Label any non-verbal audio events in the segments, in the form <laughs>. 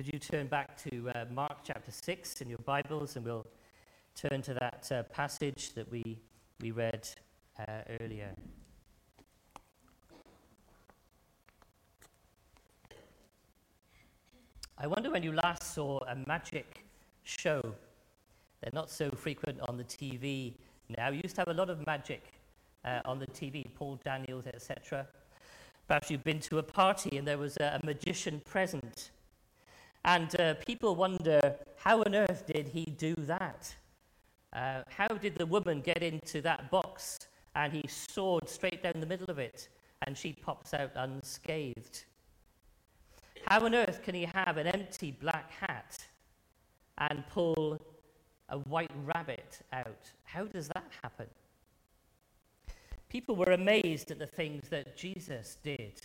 Could you turn back to uh, Mark chapter 6 in your Bibles and we'll turn to that uh, passage that we, we read uh, earlier. I wonder when you last saw a magic show. They're not so frequent on the TV now. We used to have a lot of magic uh, on the TV, Paul Daniels, etc. Perhaps you've been to a party and there was a, a magician present. And uh, people wonder, how on earth did he do that? Uh, how did the woman get into that box and he sawed straight down the middle of it and she pops out unscathed? How on earth can he have an empty black hat and pull a white rabbit out? How does that happen? People were amazed at the things that Jesus did.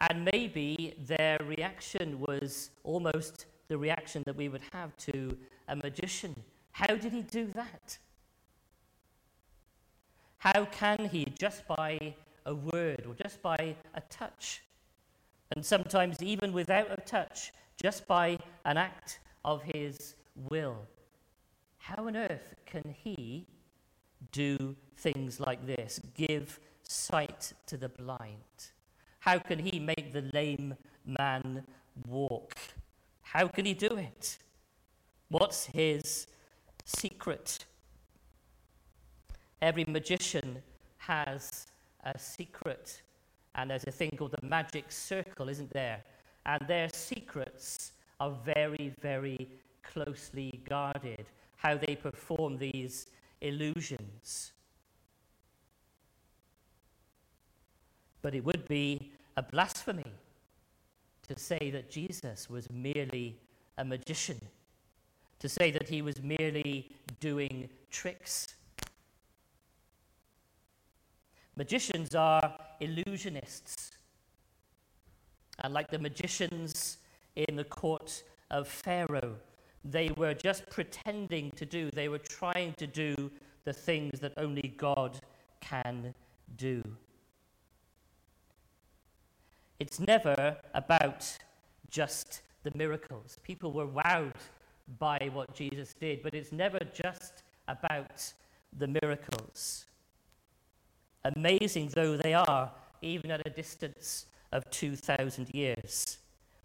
And maybe their reaction was almost the reaction that we would have to a magician. How did he do that? How can he, just by a word or just by a touch, and sometimes even without a touch, just by an act of his will, how on earth can he do things like this? Give sight to the blind? How can he make the lame man walk? How can he do it? What's his secret? Every magician has a secret, and there's a thing called the magic circle, isn't there? And their secrets are very, very closely guarded, how they perform these illusions. But it would be a blasphemy to say that Jesus was merely a magician, to say that he was merely doing tricks. Magicians are illusionists. And like the magicians in the court of Pharaoh, they were just pretending to do, they were trying to do the things that only God can do. It's never about just the miracles. People were wowed by what Jesus did, but it's never just about the miracles. Amazing though they are, even at a distance of 2,000 years.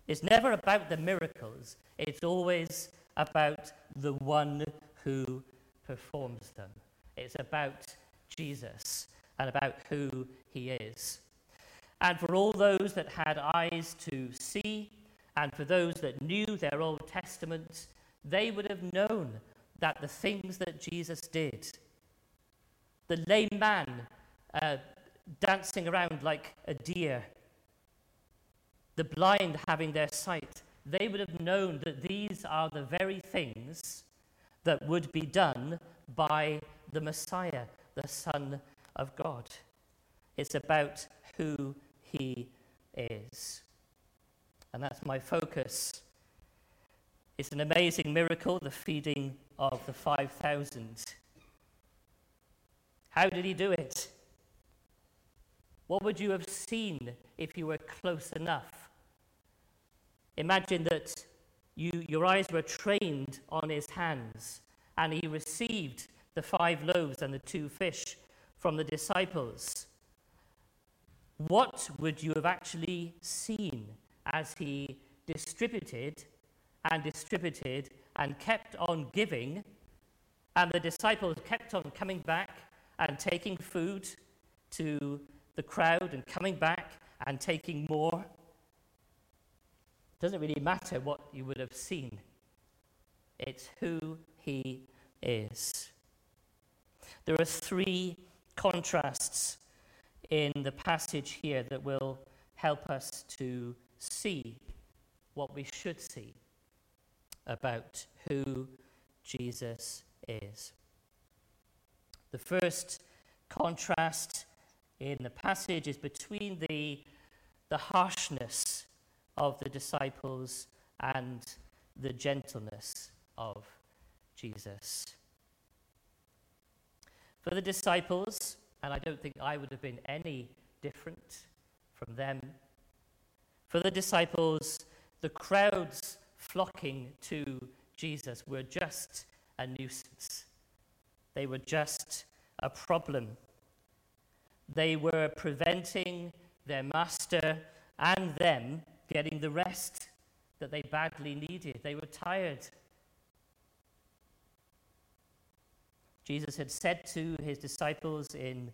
It's never about the miracles, it's always about the one who performs them. It's about Jesus and about who he is. And for all those that had eyes to see, and for those that knew their Old Testament, they would have known that the things that Jesus did, the lame man uh, dancing around like a deer, the blind having their sight, they would have known that these are the very things that would be done by the Messiah, the Son of God. It's about who he is. And that's my focus. It's an amazing miracle, the feeding of the 5,000. How did he do it? What would you have seen if you were close enough? Imagine that you, your eyes were trained on his hands and he received the five loaves and the two fish from the disciples. What would you have actually seen as he distributed and distributed and kept on giving? And the disciples kept on coming back and taking food to the crowd and coming back and taking more. It doesn't really matter what you would have seen, it's who he is. There are three contrasts in the passage here that will help us to see what we should see about who Jesus is. The first contrast in the passage is between the, the harshness of the disciples and the gentleness of Jesus. For the disciples, and I don't think I would have been any different from them. For the disciples, The crowds flocking to Jesus were just a nuisance. They were just a problem. They were preventing their master and them getting the rest that they badly needed. They were tired. Jesus had said to his disciples in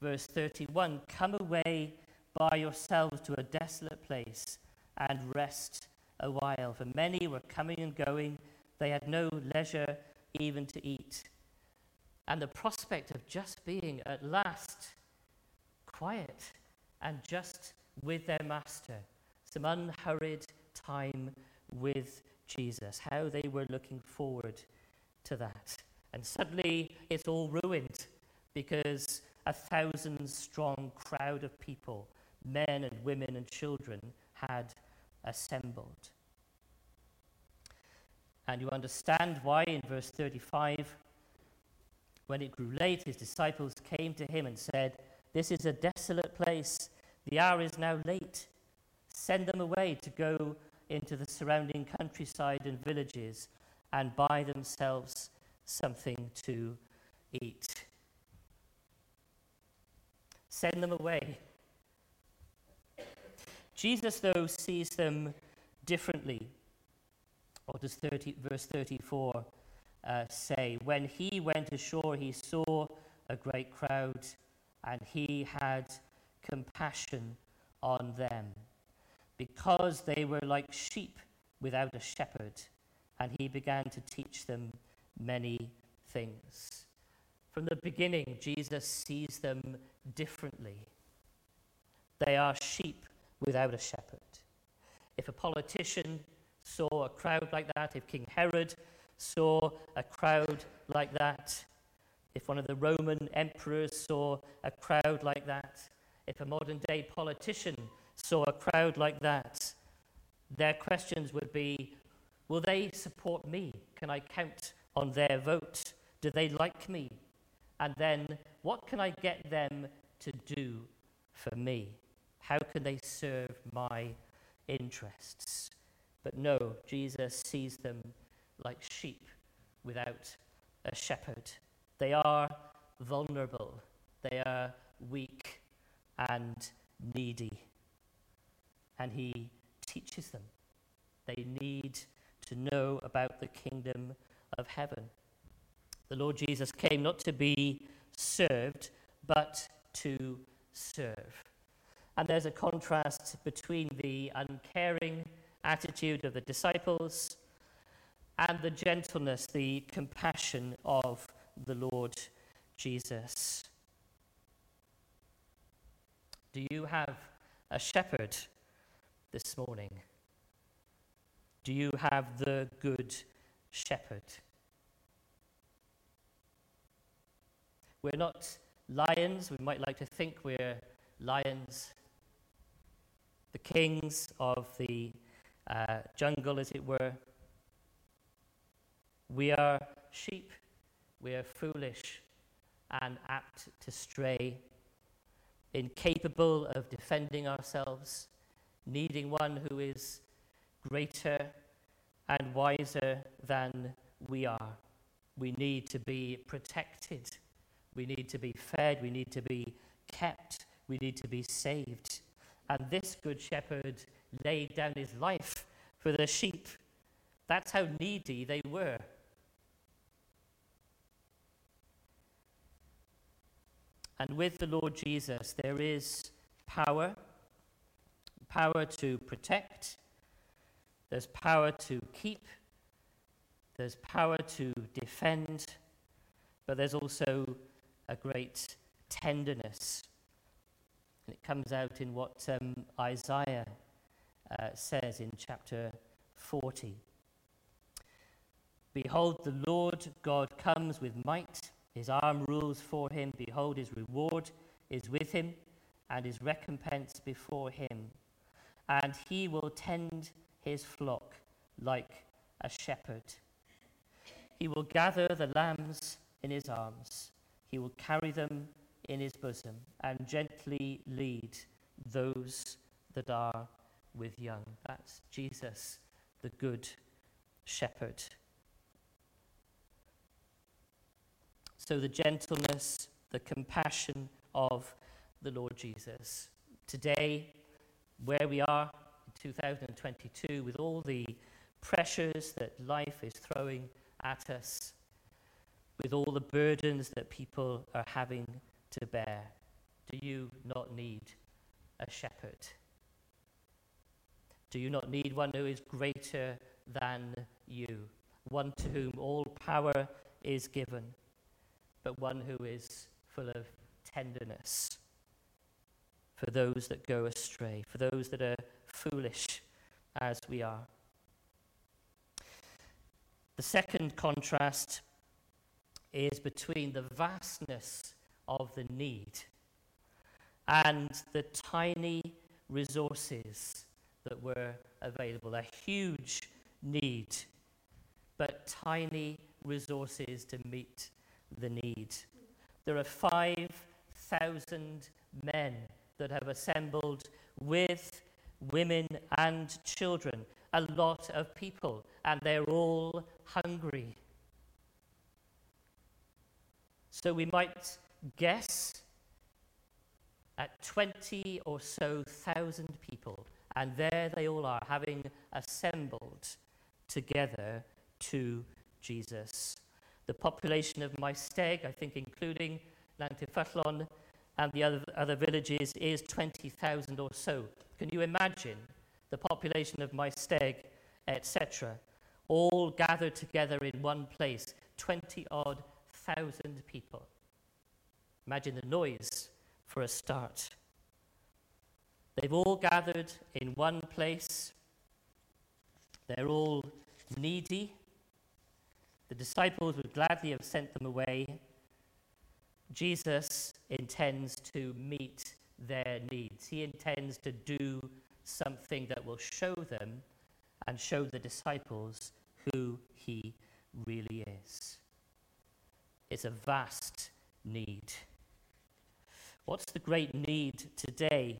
verse 31 Come away by yourselves to a desolate place and rest a while. For many were coming and going, they had no leisure even to eat. And the prospect of just being at last quiet and just with their master, some unhurried time with Jesus, how they were looking forward to that. And suddenly it's all ruined because a thousand strong crowd of people, men and women and children, had assembled. And you understand why in verse 35, when it grew late, his disciples came to him and said, This is a desolate place. The hour is now late. Send them away to go into the surrounding countryside and villages and buy themselves something to eat. Send them away. Jesus, though, sees them differently. Or does 30, verse 34 uh, say, When he went ashore, he saw a great crowd, and he had compassion on them, because they were like sheep without a shepherd, and he began to teach them many things. From the beginning, Jesus sees them differently. They are sheep without a shepherd. If a politician saw a crowd like that, if King Herod saw a crowd like that, if one of the Roman emperors saw a crowd like that, if a modern day politician saw a crowd like that, their questions would be Will they support me? Can I count on their vote? Do they like me? And then, what can I get them to do for me? How can they serve my interests? But no, Jesus sees them like sheep without a shepherd. They are vulnerable, they are weak and needy. And he teaches them. They need to know about the kingdom of heaven. The Lord Jesus came not to be served, but to serve. And there's a contrast between the uncaring attitude of the disciples and the gentleness, the compassion of the Lord Jesus. Do you have a shepherd this morning? Do you have the good shepherd? We're not lions. We might like to think we're lions, the kings of the uh, jungle, as it were. We are sheep. We are foolish and apt to stray, incapable of defending ourselves, needing one who is greater and wiser than we are. We need to be protected. We need to be fed. We need to be kept. We need to be saved. And this good shepherd laid down his life for the sheep. That's how needy they were. And with the Lord Jesus, there is power power to protect, there's power to keep, there's power to defend, but there's also a great tenderness. And it comes out in what um, Isaiah uh, says in chapter 40. Behold, the Lord God comes with might, his arm rules for him. Behold, his reward is with him, and his recompense before him. And he will tend his flock like a shepherd. He will gather the lambs in his arms, he will carry them in his bosom, and gently lead those that are with young. That's Jesus, the Good Shepherd. So, the gentleness, the compassion of the Lord Jesus. Today, where we are 2022, with all the pressures that life is throwing at us, with all the burdens that people are having to bear, do you not need a shepherd? Do you not need one who is greater than you, one to whom all power is given, but one who is full of tenderness for those that go astray, for those that are foolish as we are? The second contrast is between the vastness of the need and the tiny resources that were available. A huge need, but tiny resources to meet the need. There are 5,000 men that have assembled with women and children, a lot of people, and they're all hungry. So we might guess at 20 or so thousand people, and there they all are, having assembled together to Jesus. The population of Maesteg, I think including Nantyffyllon and the other, other villages, is 20,000 or so. Can you imagine the population of Maesteg, etc., all gathered together in one place, 20 odd thousand people. Imagine the noise for a start. They've all gathered in one place. They're all needy. The disciples would gladly have sent them away. Jesus intends to meet their needs. He intends to do something that will show them and show the disciples who he really is. It's a vast need. What's the great need today?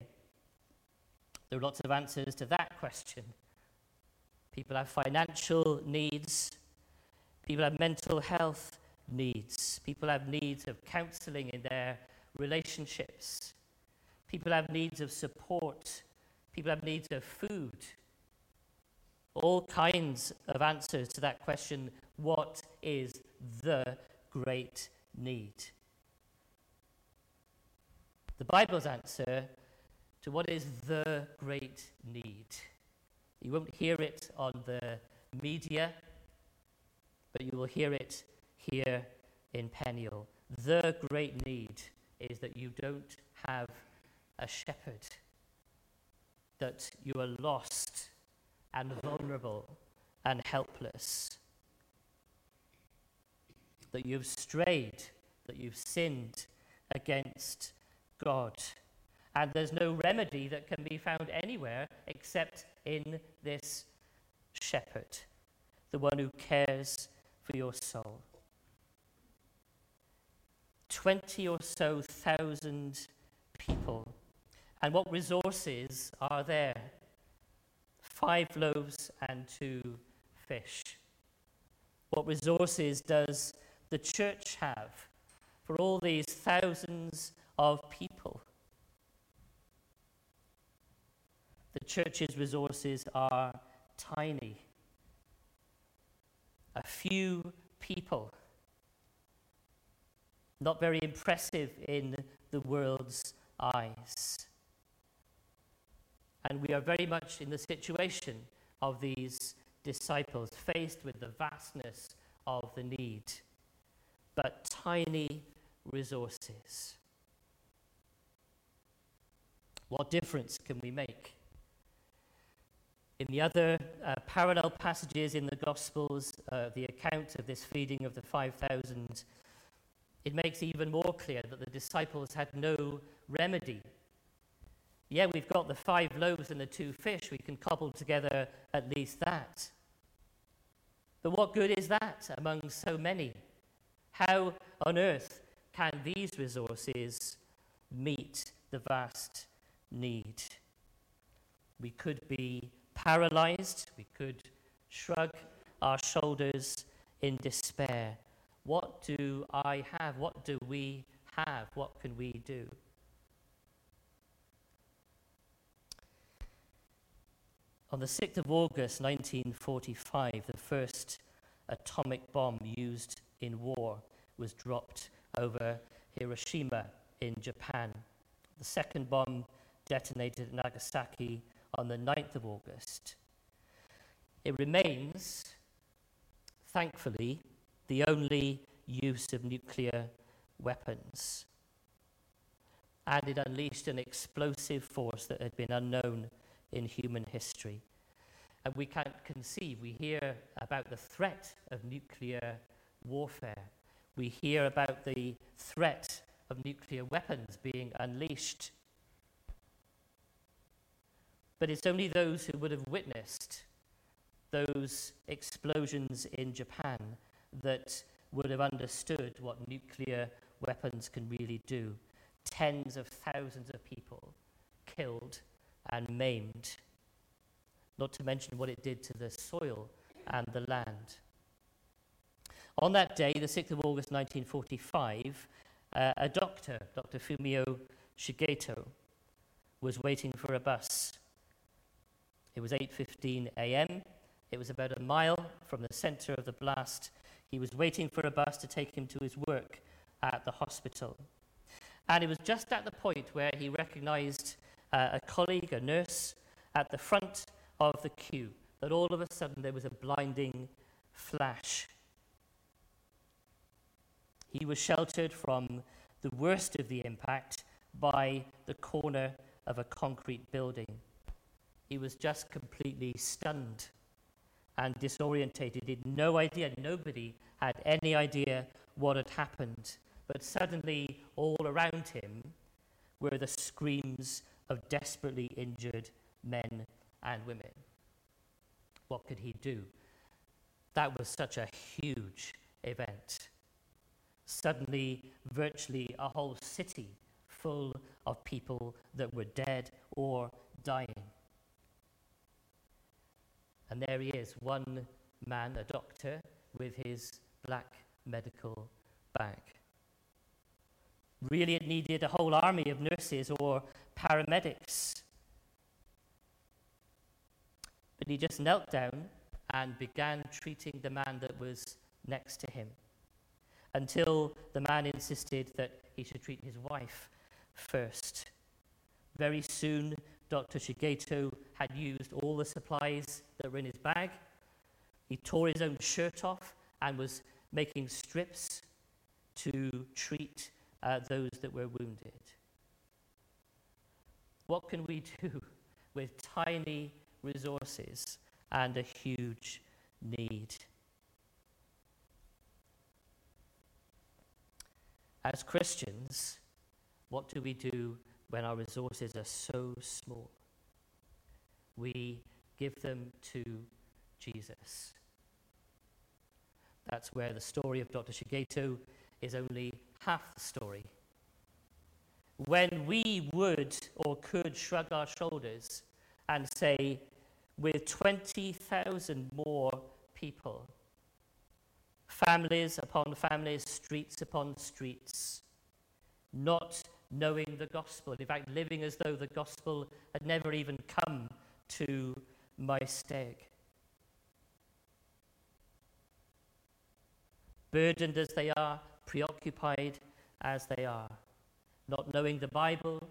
There are lots of answers to that question. People have financial needs, people have mental health needs, people have needs of counseling in their relationships, people have needs of support, people have needs of food. All kinds of answers to that question what is the great need. The Bible's answer to what is the great need. You won't hear it on the media, but you will hear it here in Peniel. The great need is that you don't have a shepherd, that you are lost and vulnerable and helpless that you've strayed, that you've sinned against God. And there's no remedy that can be found anywhere except in this shepherd, the one who cares for your soul. 20 or so thousand people. And what resources are there? Five loaves and two fish. What resources does the church have for all these thousands of people? The church's resources are tiny. A few people. Not very impressive in the world's eyes. And we are very much in the situation of these disciples, faced with the vastness of the need but tiny resources. What difference can we make? In the other uh, parallel passages in the Gospels, uh, the account of this feeding of the 5,000, it makes even more clear that the disciples had no remedy. Yeah, we've got the five loaves and the two fish. We can cobble together at least that. But what good is that among so many? How on earth can these resources meet the vast need? We could be paralyzed. We could shrug our shoulders in despair. What do I have? What do we have? What can we do? On the 6th of August 1945, the first atomic bomb used in war was dropped over Hiroshima in Japan. The second bomb detonated at Nagasaki on the 9th of August. It remains, thankfully, the only use of nuclear weapons. And it unleashed an explosive force that had been unknown in human history. And we can't conceive, we hear about the threat of nuclear warfare. We hear about the threat of nuclear weapons being unleashed. But it's only those who would have witnessed those explosions in Japan that would have understood what nuclear weapons can really do. Tens of thousands of people killed and maimed, not to mention what it did to the soil and the land. On that day, the 6th of August 1945, uh, a doctor, Dr. Fumio Shigeto, was waiting for a bus. It was 8:15 a.m. It was about a mile from the center of the blast. He was waiting for a bus to take him to his work at the hospital. And it was just at the point where he recognized uh, a colleague, a nurse, at the front of the queue that all of a sudden there was a blinding flash. He was sheltered from the worst of the impact by the corner of a concrete building. He was just completely stunned and disorientated. He had no idea, nobody had any idea what had happened. But suddenly, all around him were the screams of desperately injured men and women. What could he do? That was such a huge event. Suddenly, virtually a whole city full of people that were dead or dying. And there he is, one man, a doctor, with his black medical bag. Really, it needed a whole army of nurses or paramedics. But he just knelt down and began treating the man that was next to him until the man insisted that he should treat his wife first. Very soon, Dr. Shigeto had used all the supplies that were in his bag. He tore his own shirt off and was making strips to treat uh, those that were wounded. What can we <laughs> do with tiny resources and a huge need? As Christians, what do we do when our resources are so small? We give them to Jesus. That's where the story of Dr. Shigeto is only half the story. When we would or could shrug our shoulders and say, with 20,000 more people, families upon families, streets upon streets, not knowing the gospel, in fact, living as though the gospel had never even come to Maesteg. Burdened as they are, preoccupied as they are, not knowing the Bible,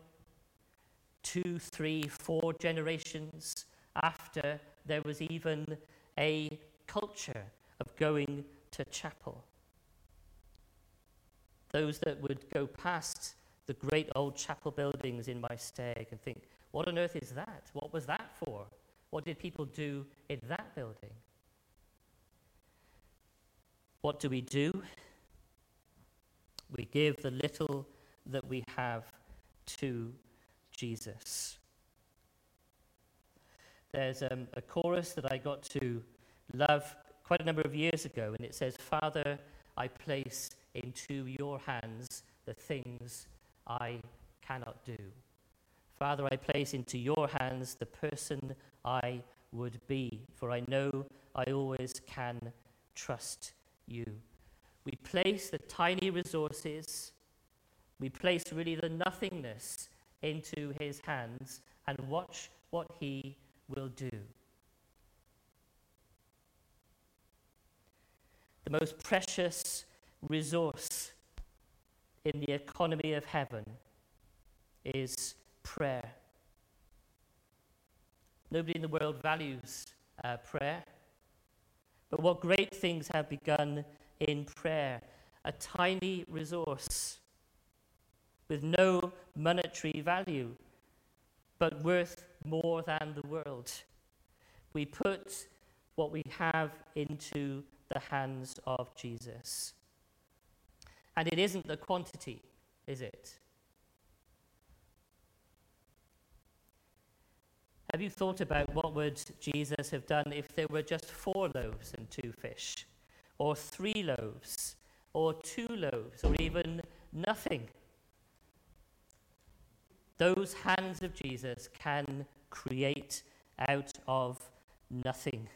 two, three, four generations after there was even a culture of going to chapel. Those that would go past the great old chapel buildings in Maesteg and think, what on earth is that? What was that for? What did people do in that building? What do we do? We give the little that we have to Jesus. There's um, a chorus that I got to love quite a number of years ago, and it says, Father, I place into your hands the things I cannot do. Father, I place into your hands the person I would be, for I know I always can trust you. We place the tiny resources, we place really the nothingness into his hands and watch what he will do. The most precious resource in the economy of heaven is prayer. Nobody in the world values uh, prayer. But what great things have begun in prayer. A tiny resource with no monetary value, but worth more than the world. We put what we have into the hands of Jesus. And it isn't the quantity, is it? Have you thought about what would Jesus have done if there were just four loaves and two fish, or three loaves, or two loaves, or even nothing? Those hands of Jesus can create out of nothing.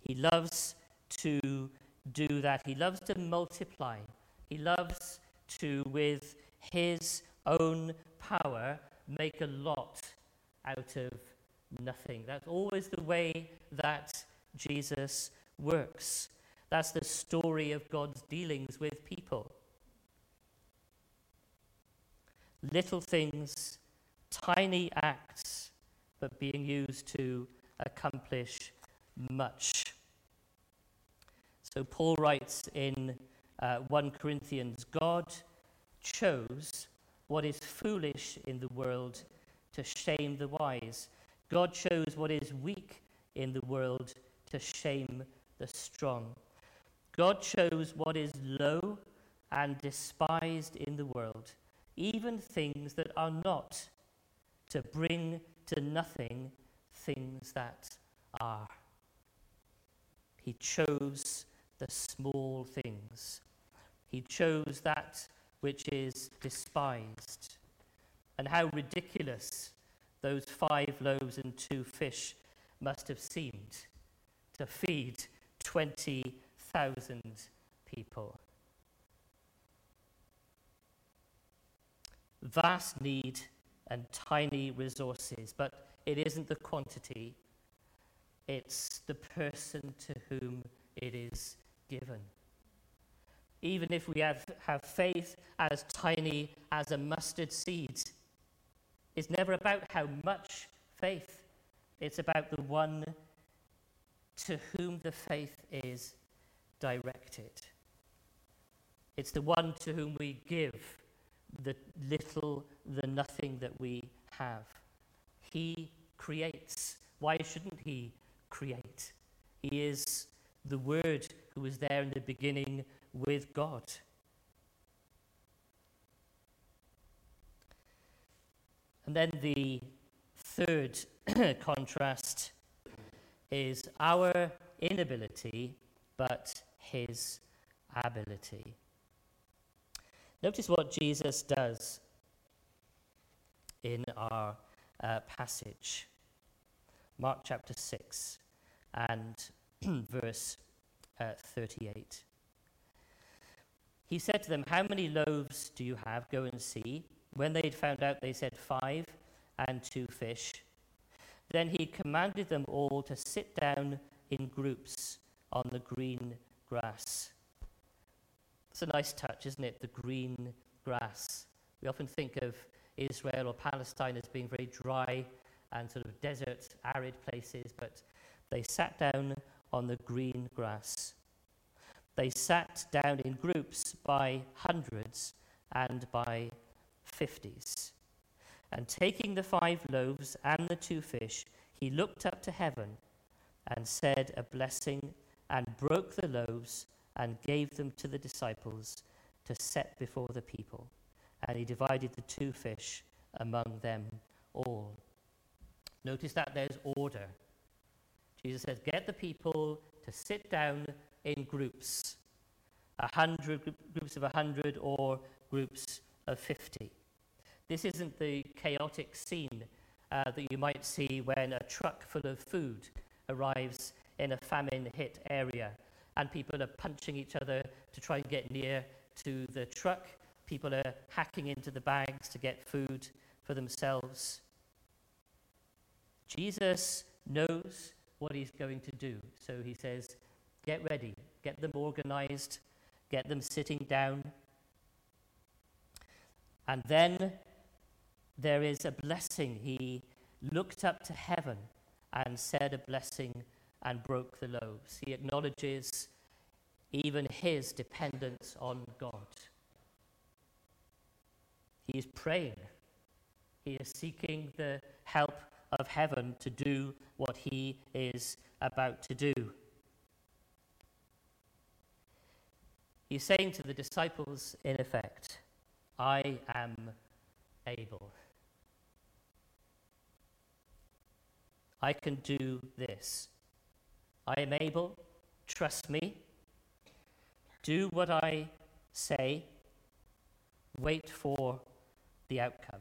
He loves to do that. He loves to multiply. He loves to, with his own power, make a lot out of nothing. That's always the way that Jesus works. That's the story of God's dealings with people. Little things, tiny acts, but being used to accomplish much. So Paul writes in uh, 1 Corinthians God chose what is foolish in the world to shame the wise. God chose what is weak in the world to shame the strong. God chose what is low and despised in the world, even things that are not, to bring to nothing things that are. He chose the small things. He chose that which is despised. And how ridiculous those five loaves and two fish must have seemed to feed 20,000 people. Vast need and tiny resources, but it isn't the quantity, it's the person to whom it is given even if we have, have faith as tiny as a mustard seed. It's never about how much faith, it's about the one to whom the faith is directed. It's the one to whom we give the little, the nothing that we have. He creates. Why shouldn't he create? He is the Word who was there in the beginning with God. And then the third <clears throat> contrast is our inability, but his ability. Notice what Jesus does in our uh, passage. Mark chapter 6 and <clears throat> verse uh, 38. He said to them, How many loaves do you have? Go and see. When they had found out, they said, Five and two fish. Then he commanded them all to sit down in groups on the green grass. It's a nice touch, isn't it? The green grass. We often think of Israel or Palestine as being very dry and sort of desert, arid places, but they sat down on the green grass. They sat down in groups by hundreds and by fifties. And taking the five loaves and the two fish, he looked up to heaven and said a blessing and broke the loaves and gave them to the disciples to set before the people. And he divided the two fish among them all. Notice that there's order. Jesus says, Get the people to sit down in groups, a hundred groups of a hundred or groups of fifty. This isn't the chaotic scene uh, that you might see when a truck full of food arrives in a famine hit area and people are punching each other to try and get near to the truck. People are hacking into the bags to get food for themselves. Jesus knows what he's going to do. So he says, Get ready, get them organized, get them sitting down. And then there is a blessing. He looked up to heaven and said a blessing and broke the loaves. He acknowledges even his dependence on God. He is praying. He is seeking the help of heaven to do what he is about to do. He's saying to the disciples, in effect, I am able. I can do this. I am able, trust me. Do what I say, wait for the outcome.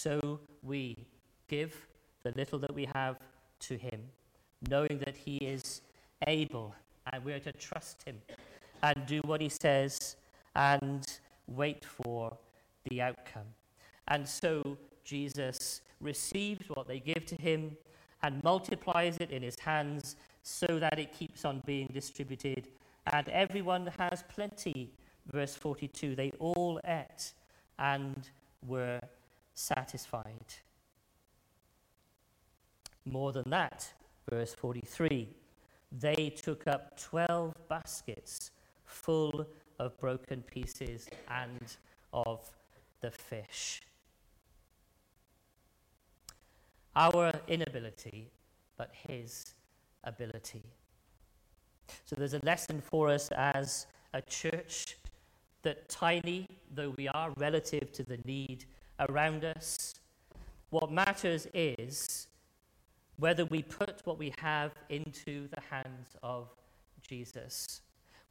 So we give the little that we have to Him, knowing that He is able and we're to trust Him and do what He says and wait for the outcome. And so Jesus receives what they give to Him and multiplies it in His hands so that it keeps on being distributed. And everyone has plenty. Verse 42 they all ate and were satisfied. More than that, verse 43 they took up 12 baskets full of broken pieces and of the fish. Our inability, but his ability. So there's a lesson for us as a church that tiny though we are relative to the need around us, what matters is whether we put what we have into the hands of Jesus,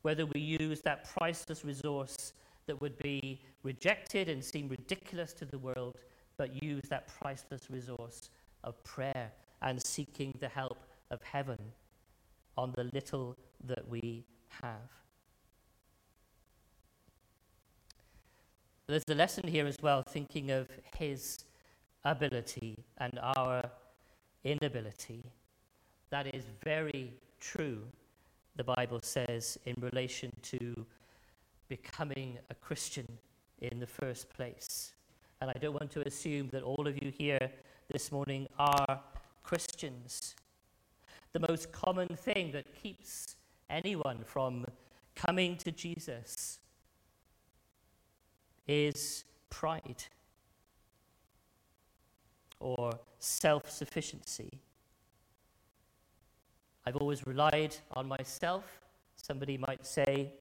whether we use that priceless resource that would be rejected and seem ridiculous to the world, but use that priceless resource of prayer and seeking the help of heaven on the little that we have. There's a lesson here as well, thinking of his ability and our inability. That is very true, the Bible says, in relation to becoming a Christian in the first place. And I don't want to assume that all of you here this morning are Christians. The most common thing that keeps anyone from coming to Jesus is pride or self sufficiency. I've always relied on myself. Somebody might say,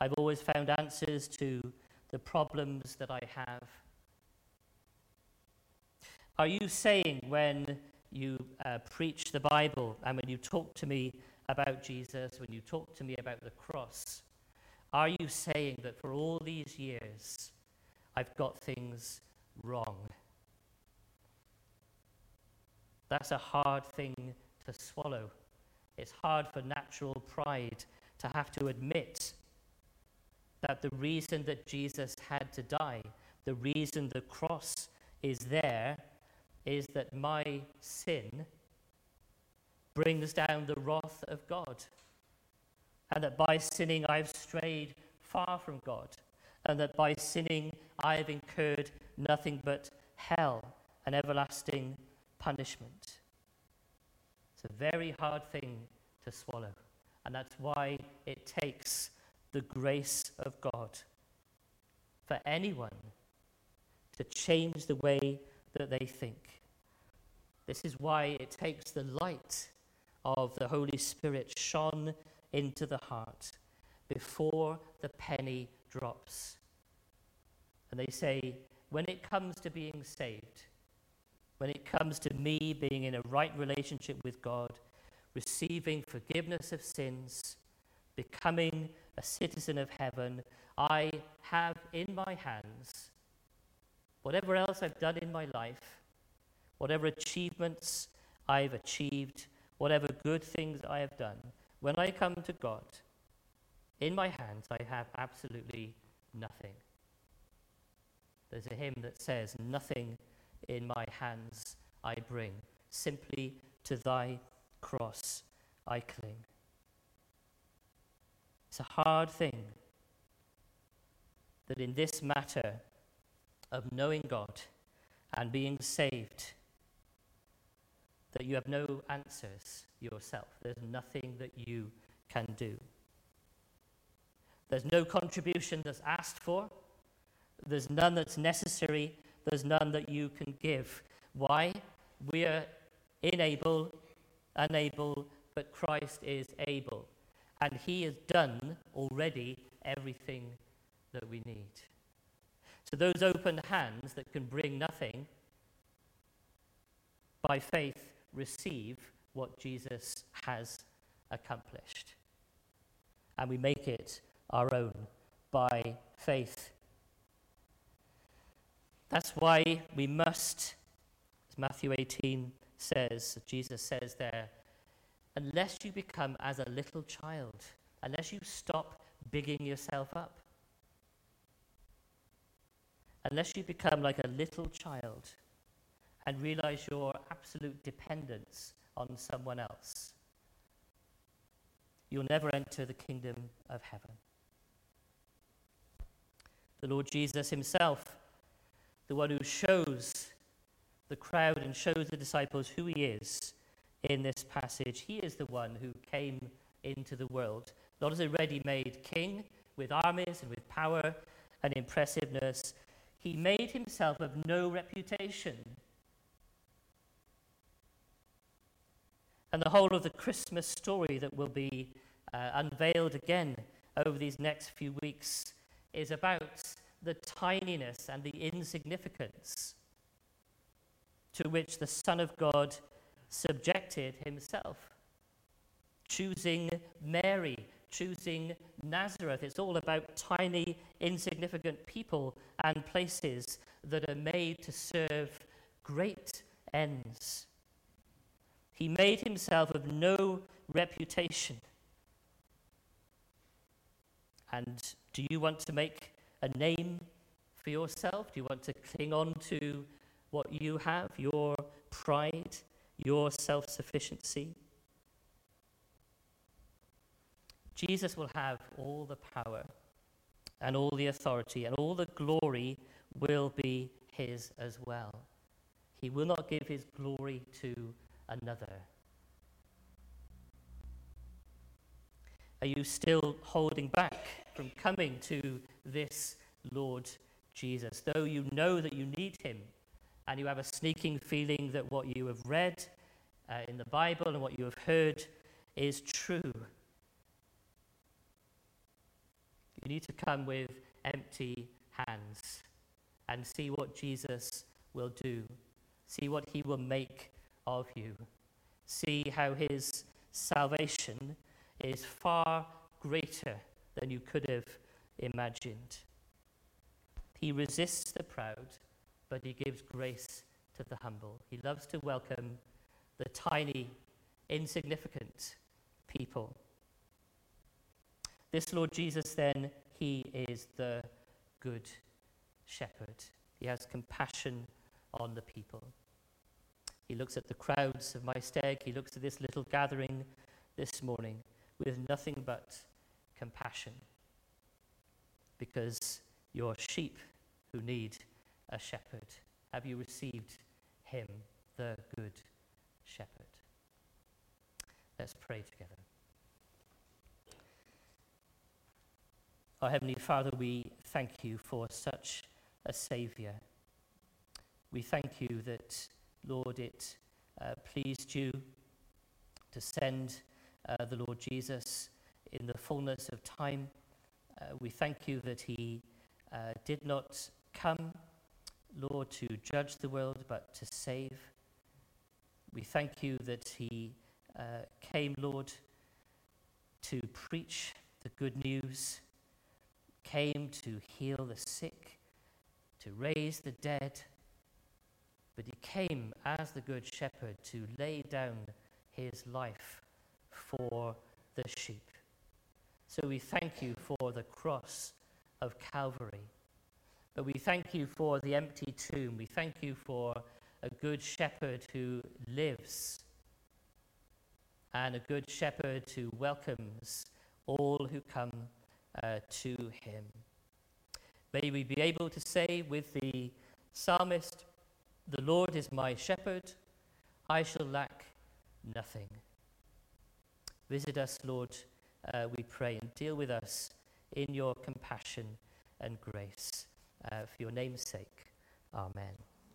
I've always found answers to the problems that I have. Are you saying when you uh, preach the Bible and when you talk to me about Jesus, when you talk to me about the cross, are you saying that for all these years I've got things wrong? That's a hard thing to swallow. It's hard for natural pride to have to admit that the reason that Jesus had to die, the reason the cross is there, is that my sin brings down the wrath of God. And that by sinning I've strayed far from God. And that by sinning I have incurred nothing but hell and everlasting punishment. It's a very hard thing to swallow. And that's why it takes the grace of God for anyone to change the way that they think. This is why it takes the light of the Holy Spirit shone into the heart before the penny drops. And they say, when it comes to being saved, when it comes to me being in a right relationship with God, receiving forgiveness of sins, becoming a citizen of heaven. I have in my hands whatever else I've done in my life, whatever achievements I've achieved, whatever good things I have done. When I come to God, in my hands I have absolutely nothing. There's a hymn that says, Nothing in my hands I bring, simply to thy cross I cling. It's a hard thing that in this matter of knowing God and being saved, that you have no answers yourself. There's nothing that you can do. There's no contribution that's asked for. There's none that's necessary. There's none that you can give. Why? We are unable, unable, but Christ is able. And He has done already everything that we need. So, those open hands that can bring nothing, by faith, receive what Jesus has accomplished. And we make it our own by faith. That's why we must, as Matthew 18 says, Jesus says there, unless you become as a little child, unless you stop bigging yourself up, unless you become like a little child and realize your absolute dependence on someone else, you'll never enter the kingdom of heaven. The Lord Jesus himself, the one who shows the crowd and shows the disciples who he is in this passage, he is the one who came into the world, not as a ready made king with armies and with power and impressiveness. He made himself of no reputation. And the whole of the Christmas story that will be uh, unveiled again over these next few weeks is about the tininess and the insignificance to which the Son of God subjected himself. Choosing Mary, choosing Nazareth. It's all about tiny, insignificant people and places that are made to serve great ends. He made himself of no reputation. And do you want to make a name for yourself? Do you want to cling on to what you have, your pride, your self sufficiency? Jesus will have all the power and all the authority, and all the glory will be his as well. He will not give his glory to another. Are you still holding back from coming to this Lord Jesus? Though you know that you need him, and you have a sneaking feeling that what you have read uh, in the Bible and what you have heard is true. You need to come with empty hands and see what Jesus will do. See what he will make of you. See how his salvation is far greater than you could have imagined. He resists the proud, but he gives grace to the humble. He loves to welcome the tiny, insignificant people. This Lord Jesus, then, he is the good shepherd. He has compassion on the people. He looks at the crowds of Maesteg. He looks at this little gathering this morning with nothing but compassion because you're sheep who need a shepherd. Have you received him, the good shepherd? Let's pray together. Our Heavenly Father, we thank you for such a Saviour. We thank you that, Lord, it uh, pleased you to send uh, the Lord Jesus in the fullness of time. Uh, we thank you that he uh, did not come, Lord, to judge the world, but to save. We thank you that he uh, came, Lord, to preach, the good news, came to heal the sick, to raise the dead, but he came as the good shepherd to lay down his life for the sheep. So we thank you for the cross of Calvary. But we thank you for the empty tomb. We thank you for a good shepherd who lives and a good shepherd who welcomes all who come uh, to him. May we be able to say with the psalmist, The Lord is my shepherd, I shall lack nothing. Visit us, Lord, uh, we pray, and deal with us in your compassion and grace. Uh, for your name's sake, amen.